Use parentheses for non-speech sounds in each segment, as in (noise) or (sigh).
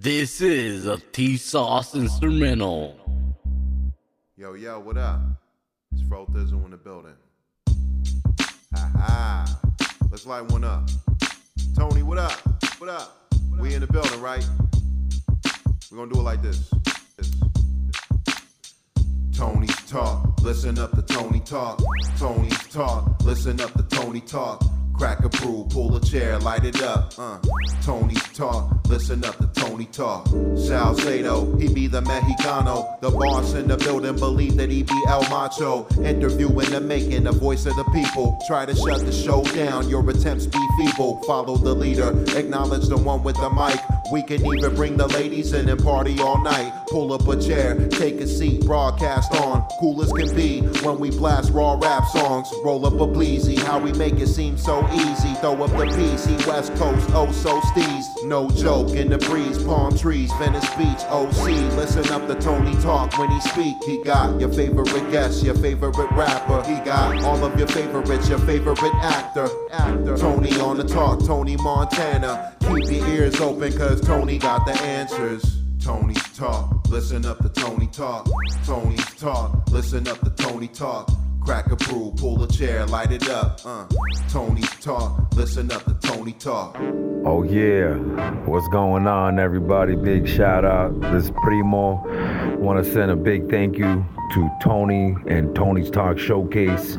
This is a T Sauce instrumental. Yo, yo, what up? It's Fro Thizzle in the building. Ha ha. Let's light one up. Tony, what up? What up? We in the building, right? We're gonna do it like this. this. Tony's talk, listen up to Tony talk. Tony's talk, listen up to Tony talk. Crack a brew, pull a chair, light it up. Uh. Tony's talk, listen up to Tony talk. Salcedo, he be the Mexicano. The boss in the building believe that he be El Macho. Interview in the making, the voice of the people. Try to shut the show down, your attempts be feeble. Follow the leader, acknowledge the one with the mic. We can even bring the ladies in and party all night. Pull up a chair, take a seat, broadcast on. Cool as can be when we blast raw rap songs. Roll up a bleezy, how we make it seem so easy. Throw up the PC, West Coast, oh so steez. No joke, in the breeze, palm trees, Venice Beach, OC. Listen up to Tony talk when he speak. He got your favorite guest, your favorite rapper. He got all of your favorites, your favorite actor. Actor. Tony on the talk, Tony Montana. Keep your ears open, cause Tony got the answers. Tony's talk, listen up to Tony talk. Tony's talk, listen up to Tony talk. Crack a brew, pull a chair, light it up. Uh. Tony's talk, listen up to Tony talk. Oh yeah, what's going on, everybody? Big shout out. This is Primo. Want to send a big thank you to Tony and Tony's Talk Showcase.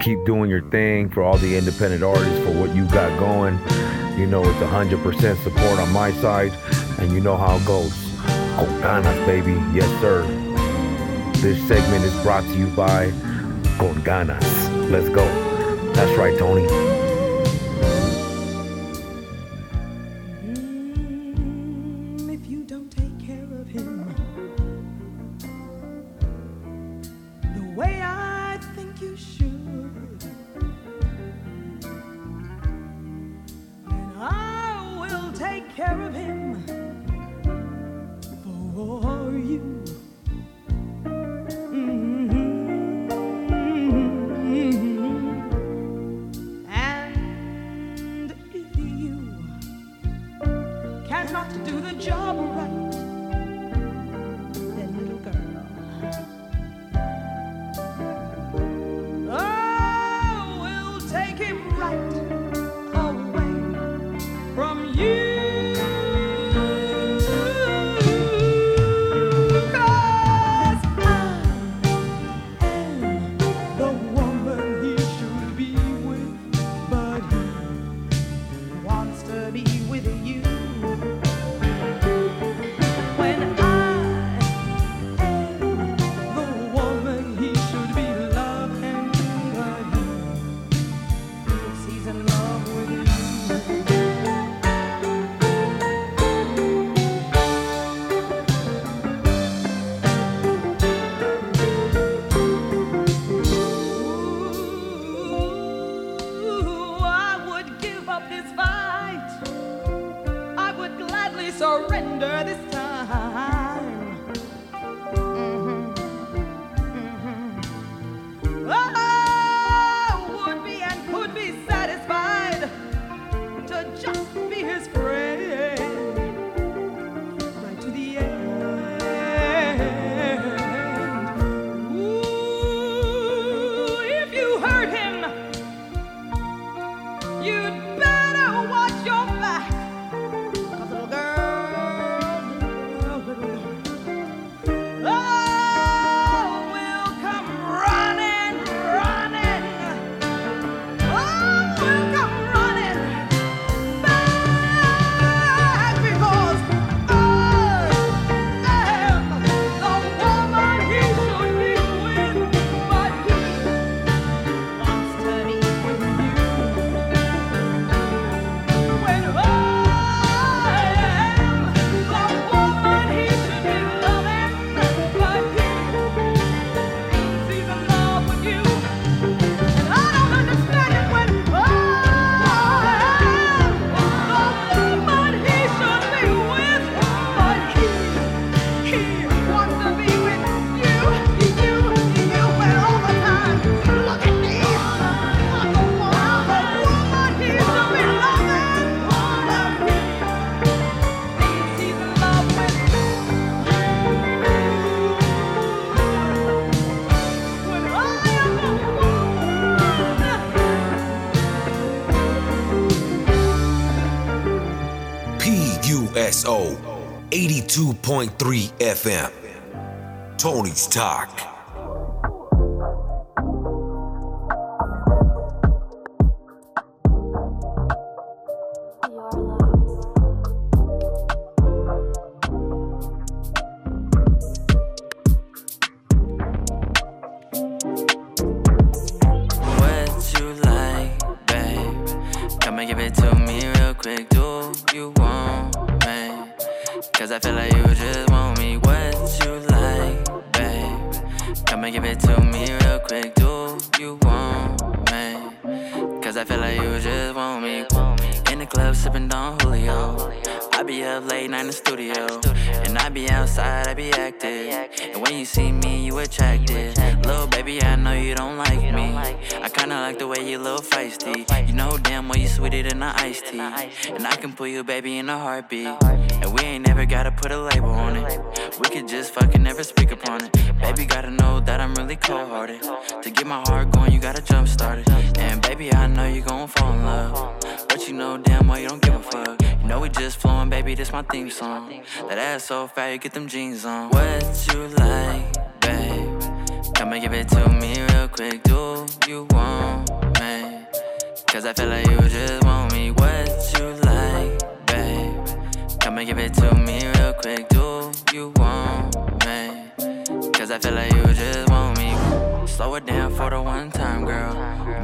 Keep doing your thing for all the independent artists for what you got going. You know it's 100% support on my side, and you know how it goes. Conganas, baby. Yes, sir. This segment is brought to you by Let's go. That's right, Tony. Mm, if you don't take care of him the way I think you should, then I will take care of him for you. This 82.3 FM. Tony's Talk. What you like, babe? Come and give it to me real quick. Do you want me? Cause I feel like you feel like you just want me. In the club sipping Don Julio. Be up late night in the studio. And I be outside, I be active. And when you see me, you attracted. Little baby, I know you don't like me. I kinda like the way you little feisty. You know damn well you sweeter than an iced tea. And I can put you baby in a heartbeat. And we ain't never gotta put a label on it. We could just fucking never speak upon it. Baby gotta know that I'm really cold hearted. To get my heart going, you gotta jump start it. And baby, I know you gon' fall in love. But you know damn well you don't give a fuck. You know we just flowing, baby, this my theme song. That ass so fat, you get them jeans on. What you like, babe? Come and give it to me real quick. Do you want me? Cause I feel like you just want me. What you like, babe? Come and give it to me real quick. Do you want me? Cause I feel like you just want me. Slow it down for the one time, girl.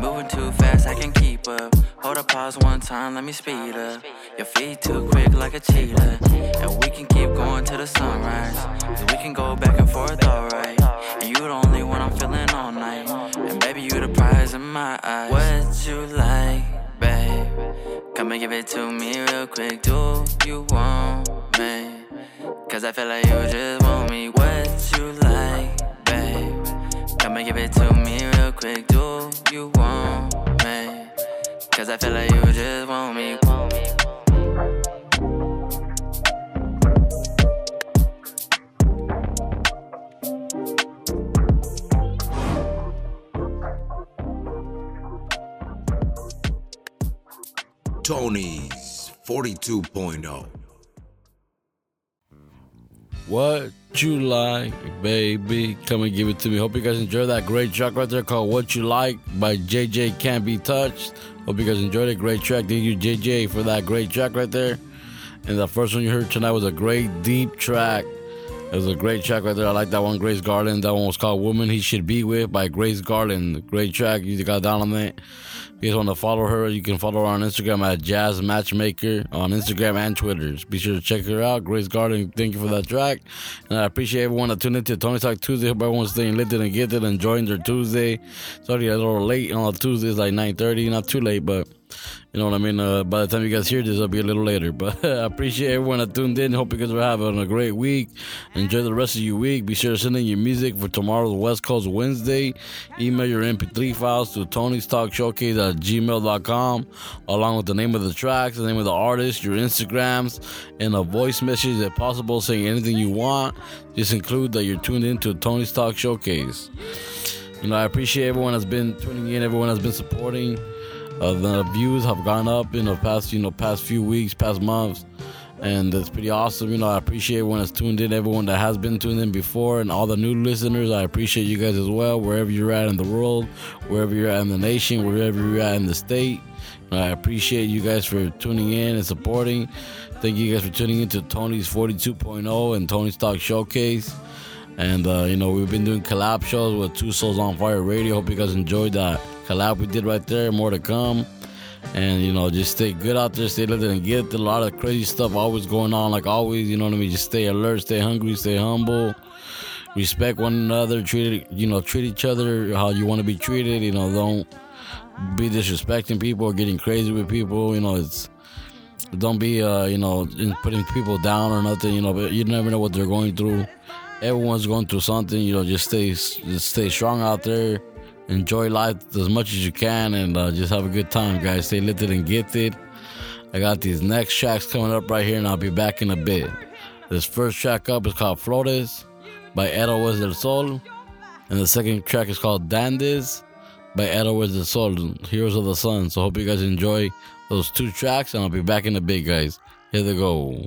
Moving too fast, I can keep up. Hold a pause one time, let me speed up. Your feet too quick like a cheetah. And we can keep going to the sunrise. Cause we can go back and forth, alright. And you the only one I'm feeling all night. And baby, you the prize in my eyes. What you like, babe? Come and give it to me real quick. Do you want me? Cause I feel like you just want me. What you like? Come and give it to me real quick. Do you want me? Cause I feel like you just want me. Want me. Tony's 42.0. What you like, baby? Come and give it to me. Hope you guys enjoyed that great track right there called What You Like by JJ Can't Be Touched. Hope you guys enjoyed it. Great track. Thank you, JJ, for that great track right there. And the first one you heard tonight was a great deep track. It was a great track right there. I like that one, Grace Garland. That one was called Woman He Should Be With by Grace Garland. Great track. You got down on that. If you guys want to follow her, you can follow her on Instagram at Jazz Matchmaker on Instagram and Twitter. Be sure to check her out. Grace Garland, thank you for that track. And I appreciate everyone that tuned into Tony Talk Tuesday. Hope everyone's staying lifted and gifted, enjoying their Tuesday. Sorry, a little late on a Tuesday. It's like 9.30. Not too late, but you know what I mean? Uh, by the time you guys hear this, I'll be a little later. But (laughs) I appreciate everyone that tuned in. Hope you guys are having a great week. Enjoy the rest of your week. Be sure to send in your music for tomorrow's West Coast Wednesday. Email your MP3 files to Tony's Talk Showcase at gmail.com, along with the name of the tracks, the name of the artist, your Instagrams, and a voice message if possible, saying anything you want. Just include that you're tuned in to Tony's Talk Showcase. You know, I appreciate everyone that's been tuning in, everyone that's been supporting. Uh, the views have gone up in the past, you know, past few weeks, past months, and it's pretty awesome. You know, I appreciate when it's tuned in, everyone that has been tuned in before, and all the new listeners. I appreciate you guys as well, wherever you're at in the world, wherever you're at in the nation, wherever you're at in the state. I appreciate you guys for tuning in and supporting. Thank you guys for tuning in to Tony's 42.0 and Tony's Talk Showcase. And, uh, you know, we've been doing collab shows with Two Souls on Fire Radio. Hope you guys enjoyed that collab we did right there. More to come. And, you know, just stay good out there, stay lifted and get a lot of crazy stuff always going on, like always. You know what I mean? Just stay alert, stay hungry, stay humble. Respect one another, treat you know, treat each other how you want to be treated. You know, don't be disrespecting people or getting crazy with people. You know, it's don't be uh, you know putting people down or nothing. You know, but you never know what they're going through. Everyone's going through something. You know, just stay just stay strong out there. Enjoy life as much as you can, and uh, just have a good time, guys. Stay lifted and gifted. I got these next tracks coming up right here, and I'll be back in a bit. This first track up is called Flores by Héroes del Sol, and the second track is called Dandes by Héroes del Sol, Heroes of the Sun. So hope you guys enjoy those two tracks, and I'll be back in a bit, guys. Here they go.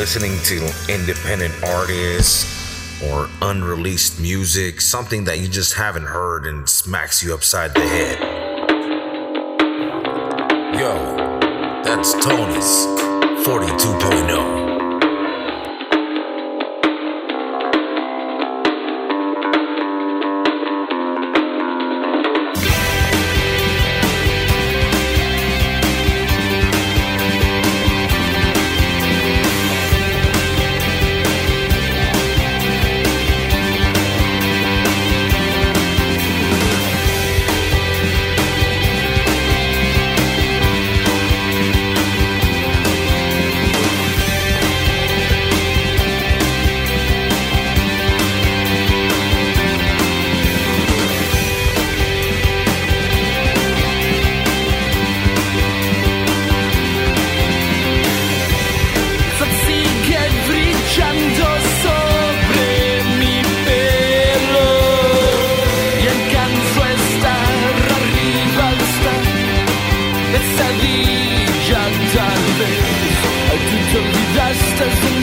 listening to independent artists or unreleased music, something that you just haven't heard and smacks you upside the head. Yo, that's Tony's 42.0. doesn't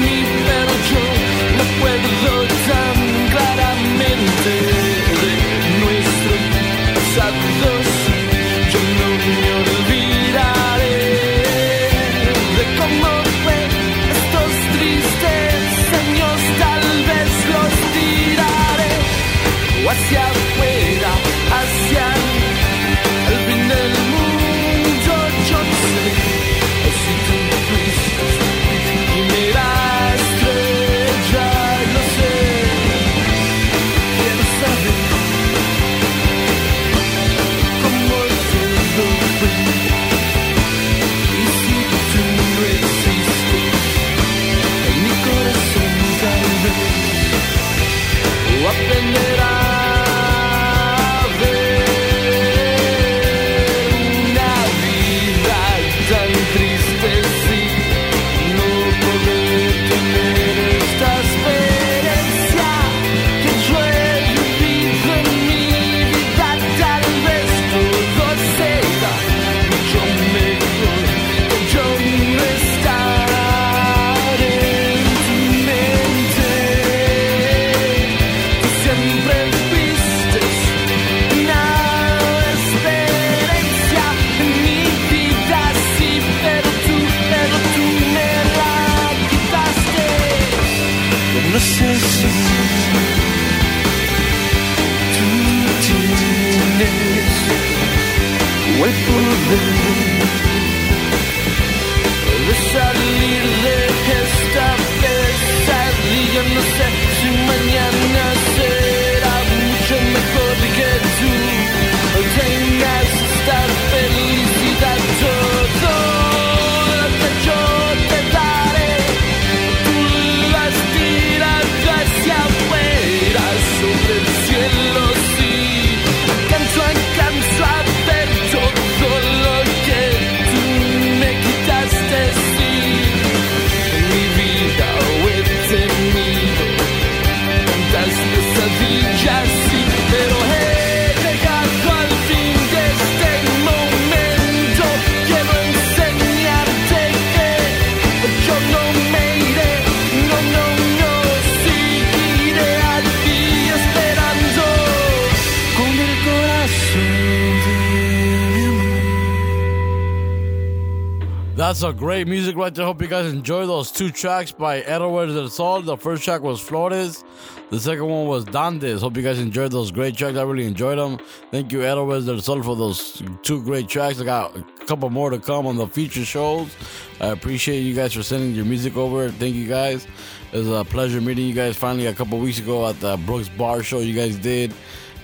great music right there. Hope you guys enjoy those two tracks by Héroes del Sol. The first track was Flores, the second one was Dandes. Hope you guys enjoyed those great tracks. I really enjoyed them. Thank you, Héroes del Sol, for those two great tracks. I got a couple more to come on the future shows. I appreciate you guys for sending your music over. Thank you guys. It was a pleasure meeting you guys finally a couple weeks ago at the Brooks Bar show you guys did.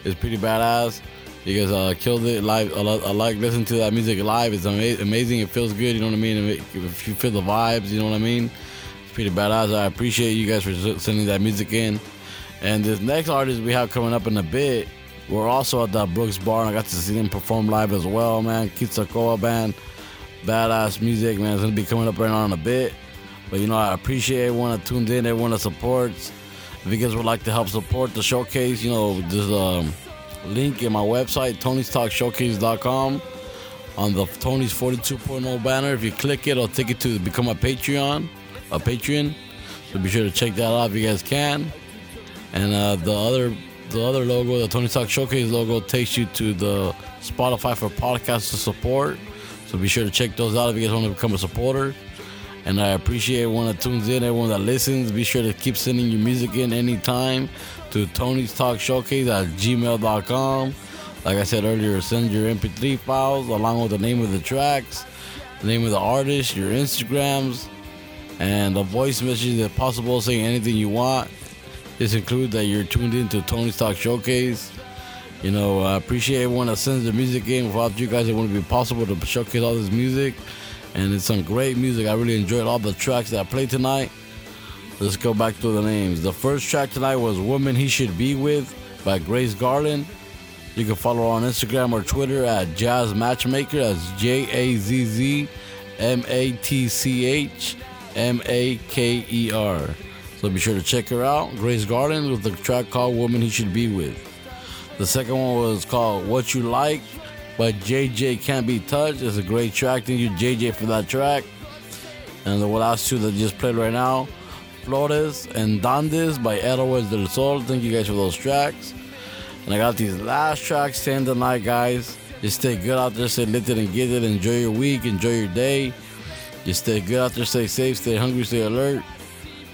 It's pretty badass because uh, killed it live. I, I like listening to that music live. It's ama- amazing. It feels good. You know what I mean. If you feel the vibes, you know what I mean. It's pretty badass. I appreciate you guys for sending that music in. And this next artist we have coming up in a bit, we're also at the Brooks Bar, and I got to see them perform live as well, man. Quetzalcoatl band, badass music, man. It's gonna be coming up right on in a bit. But you know, I appreciate everyone that tuned in, everyone that supports. If you guys would like to help support the showcase, you know, just um link in my website, Tony'sTalkShowcase.com on the Tony's 42.0 banner. If you click it, it'll take you to become a Patreon, a Patreon. So be sure to check that out if you guys can. And uh, the other the other logo, the Tony Talk Showcase logo, takes you to the Spotify for podcasts to support. So be sure to check those out if you guys want to become a supporter. And I appreciate everyone that tunes in, everyone that listens. Be sure to keep sending your music in anytime to Tony's Talk Showcase at gmail.com. Like I said earlier, send your MP3 files along with the name of the tracks, the name of the artist, your Instagrams, and a voice message if possible saying anything you want. This includes that you're tuned in to Tony's Talk Showcase. You know, I appreciate everyone that sends the music in. Without you guys, it wouldn't be possible to showcase all this music. And it's some great music. I really enjoyed all the tracks that I played tonight. Let's go back to the names. The first track tonight was Woman He Should Be With by Grace Garland. You can follow her on Instagram or Twitter at Jazz Matchmaker. That's J A Z Z M A T C H M A K E R. So be sure to check her out. Grace Garland with the track called Woman He Should Be With. The second one was called What You Like by JJ Can't Be Touched. It's a great track. Thank you, JJ, for that track. And the last two that just played right now, Flores and Dandes by Héroes del Sol. Thank you guys for those tracks. And I got these last tracks to end the night, guys. Just stay good out there, stay lifted and get it. Enjoy your week, enjoy your day. Just stay good out there, stay safe, stay hungry, stay alert.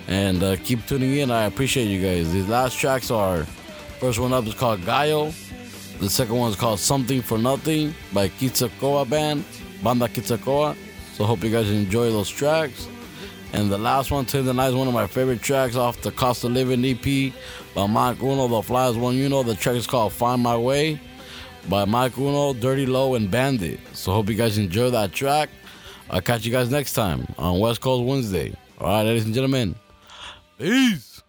And uh, keep tuning in. I appreciate you guys. These last tracks are first one up is called Gallo. The second one is called Something for Nothing by Quetzalcoatl Band, Banda Quetzalcoatl. So hope you guys enjoy those tracks. And the last one, to the night, is one of my favorite tracks off the Cost of Living EP by Mic Uno, the flyest one you know. The track is called Find My Way by Mic Uno, Dirtylow, and Bandit. So hope you guys enjoy that track. I'll catch you guys next time on West Coast Wednesday. All right, ladies and gentlemen. Peace.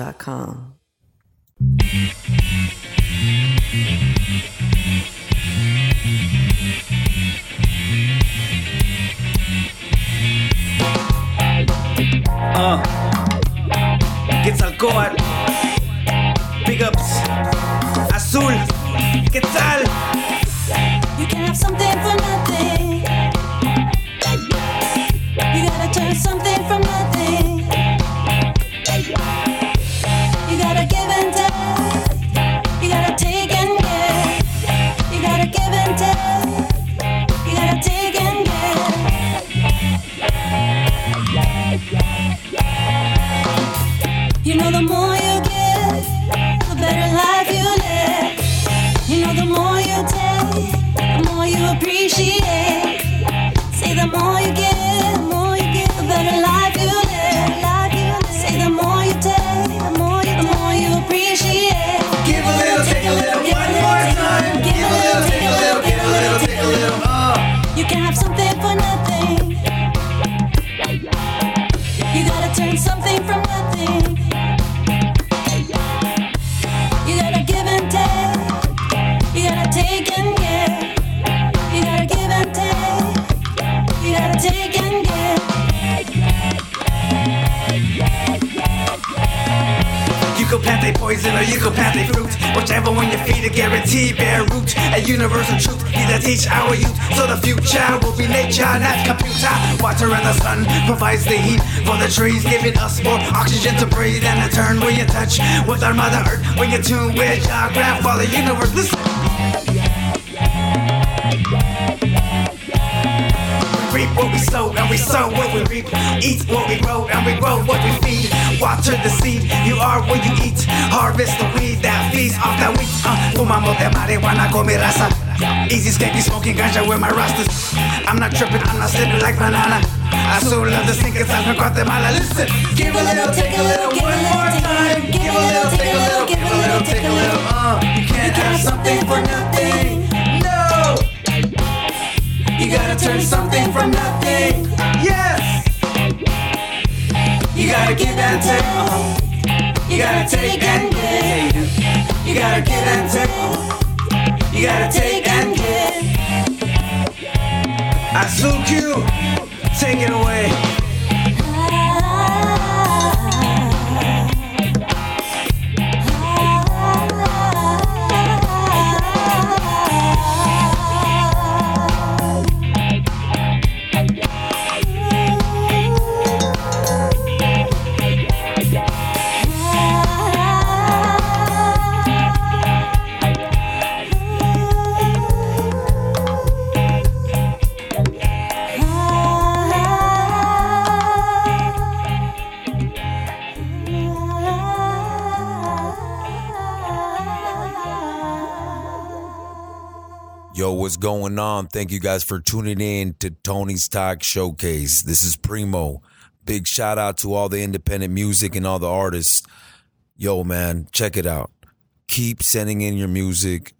gmail.com. a guarantee bear root. A universal truth, need to teach our youth. So the future will be nature, not computer. Water and the sun provides the heat for the trees, giving us more oxygen to breathe. And a turn when you touch with our mother earth. When you tune with your grandfather universe. Listen. We sow what we reap. Eat what we grow and we grow what we feed. Water the seed, you are what you eat. Harvest the weed that feeds off that wheat. Uh, fumamos de marihuana con mi raza. Easy escape, smoking ganja with my rastas. I'm not tripping, I'm not slipping like banana. Azul of the sinkers, I'm from Guatemala. Listen, give a little, take a little, one more time. Give a little, take a little, give a little, take a little. Uh, you can't have something for nothing. No. You gotta turn something from nothing. Gotta give and take. uh-huh. You gotta take and give. You gotta give and take. You gotta take and give. Azul Q, take it away. Going on? Thank you guys for tuning in to Tony's Talk Showcase. This is Primo. Big shout out to all the independent music and all the artists. Yo, man, check it out. Keep sending in your music.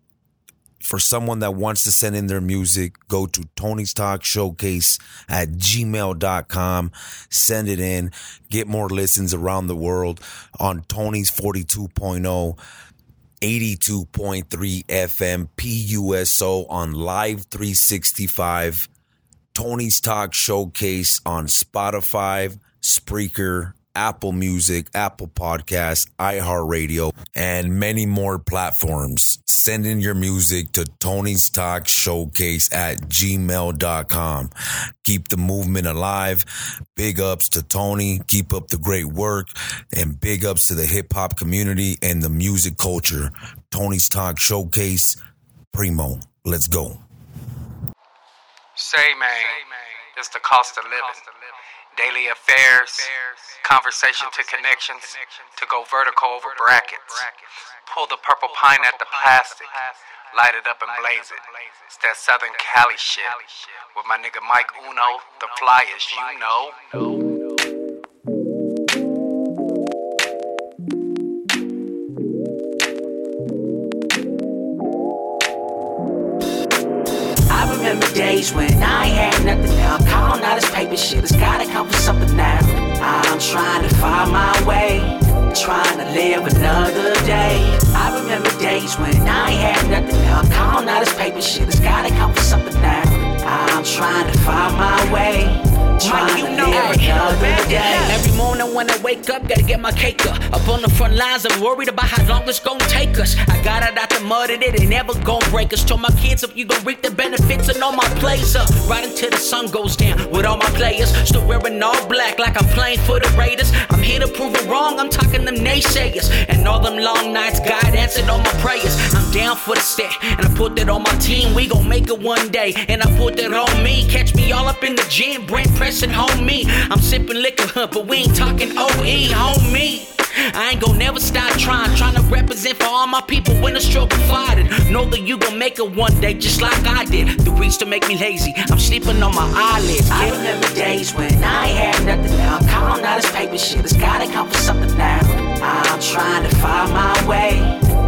For someone that wants to send in their music, go to Tony's Talk Showcase at gmail.com. Send it in. Get more listens around the world on Tony's 42.0. 82.3 FM PUSO on Live 365, Tony's Talk Showcase on Spotify, Spreaker, Apple Music, Apple Podcasts, iHeartRadio, and many more platforms. Send in your music to Tony's Talk Showcase at gmail.com. Keep the movement alive. Big ups to Tony. Keep up the great work. And big ups to the hip hop community and the music culture. Tony's Talk Showcase, Primo. Let's go. Say, man, it's the cost of living. Daily affairs, conversation to connections, to go vertical over brackets. Pull the purple pine at the plastic, light it up and blaze it. It's that Southern Cali shit. With my nigga Mic Uno, the flyers, you know. I've been remember days when I ain't had nothing. I'm calling out this paper shit. It's gotta come from something now. I'm trying to find my way, trying to live another day. I remember days when I ain't had nothing. Now I'm calling out this paper shit. It's gotta come from something now. I'm trying to find my way. Trying you know another. Every morning when I wake up, gotta get my cake up. Up on the front lines, I'm worried about how long it's gonna take us. I got it out the mud and it ain't never gonna break us. Told my kids if you gon' reap the benefits and all my plays up. Right until the sun goes down with all my players. Still wearing all black like I'm playing for the Raiders. I'm here to prove it wrong, I'm talking them naysayers. And all them long nights, God answered all my prayers. I'm down for the set, and I put that on my team. We gon' make it one day, and I put that on me. Catch me all up in the gym, brain pressing home me. I'm sipping liquor, but we ain't talking OE, homie. I ain't gon' never stop trying, trying to represent for all my people when the struggle fighting. Know that you gon' make it one day, just like I did. The weeks to make me lazy, I'm sleeping on my eyelids. I kid. remember days when I ain't had nothing. Now I'm calling out this paper shit. It's gotta come from something now. I'm trying to find my way,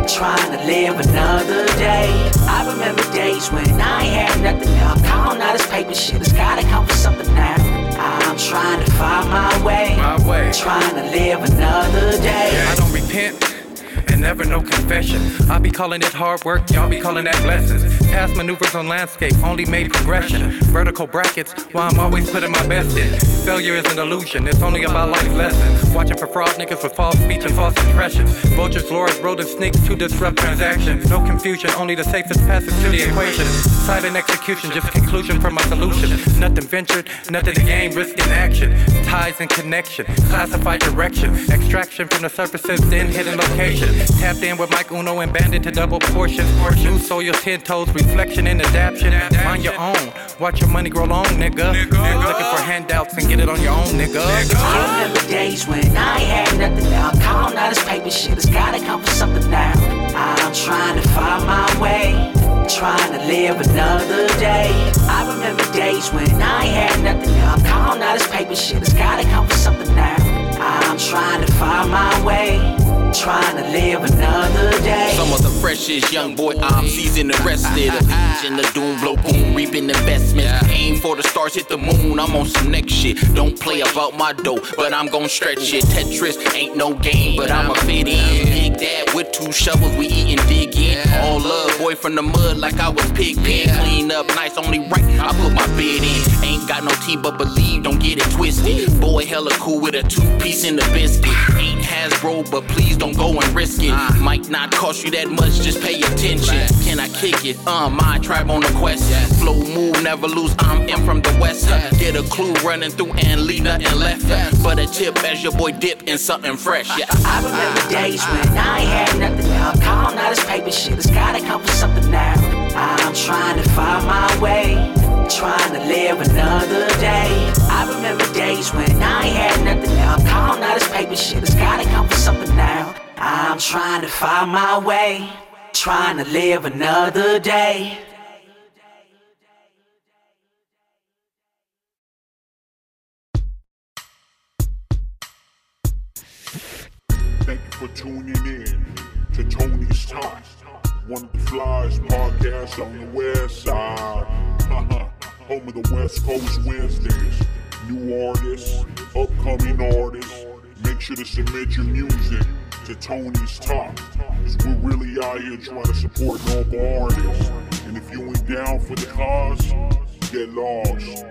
trying to live another day. I remember days when I ain't had nothing. Now I'm calling out this paper shit. It's gotta come from something now. I'm trying to find my way, My way. trying to live another day. I don't repent and never no confession. I be calling it hard work, y'all be calling that blessings. Past maneuvers on landscape only made progression. Vertical brackets, why I'm always putting my best in. Failure is an illusion, it's only about life lessons. Watching for fraud niggas with false speech and false impressions. Vultures, lords, rodents, snakes to disrupt transactions. No confusion, only the safest passage to the equation. Silent execution, just conclusion from my solution. Nothing ventured, nothing to gain, risk in action. Ties and connection, classified direction. Extraction from the surfaces, then hidden location. Tapped in with Mic Uno and banded to double portions. New soil, ten toes, reflection and adaption. Mind your own, watch your money grow long, nigga. nigga. Looking for handouts and get it on your own, nigga. I remember days when I had nothing. Now calling out this paper shit. It's gotta come from something now. I'm trying to find my way, trying to live another day. I remember days when I had nothing. Now I'm calling out this paper shit. It's gotta come from something now. I'm trying to find my way, trying to live another day. Some of the freshest young boy I'm arrested. A beach in the doom, blow boom, reaping investments. Aim for the stars, hit the moon. I'm on some next shit. Don't play about my dough, but I'm gon' stretch it. Tetris ain't no game, but I'ma fit in. Big that with two shovels, we eat and dig in. All love, boy from the mud like I was pig pen. Clean up nice, only right. I put my bed in. Ain't got no tea, but believe, don't get it twisted. Boy, hella cool with a two piece in the biscuit. Ain't Hasbro, but please don't go and risk it. Might not cost you that much, just pay attention. Can I kick it? Uh, my tribe on the quest. Flow move, never lose. I'm in from the west. Get a clue running through and lead nothing left. But a tip as your boy dip in something fresh. Yeah. I remember days when I ain't had nothing. Now I'm out this paper shit. It's gotta come from something now. I'm trying to find my way, trying to live another. I remember days when I ain't had nothing. Now I'm calling out this paper shit. It's gotta come from something now. I'm trying to find my way, trying to live another day. Thank you for tuning in to Tony's Talk, one of the flyest podcasts on the west side. (laughs) Home of the West Coast Wednesdays. New artists, upcoming artists. Make sure to submit your music to Tony's Talk. Cause we're really out here trying to support local artists. And if you ain't down for the cause, get lost.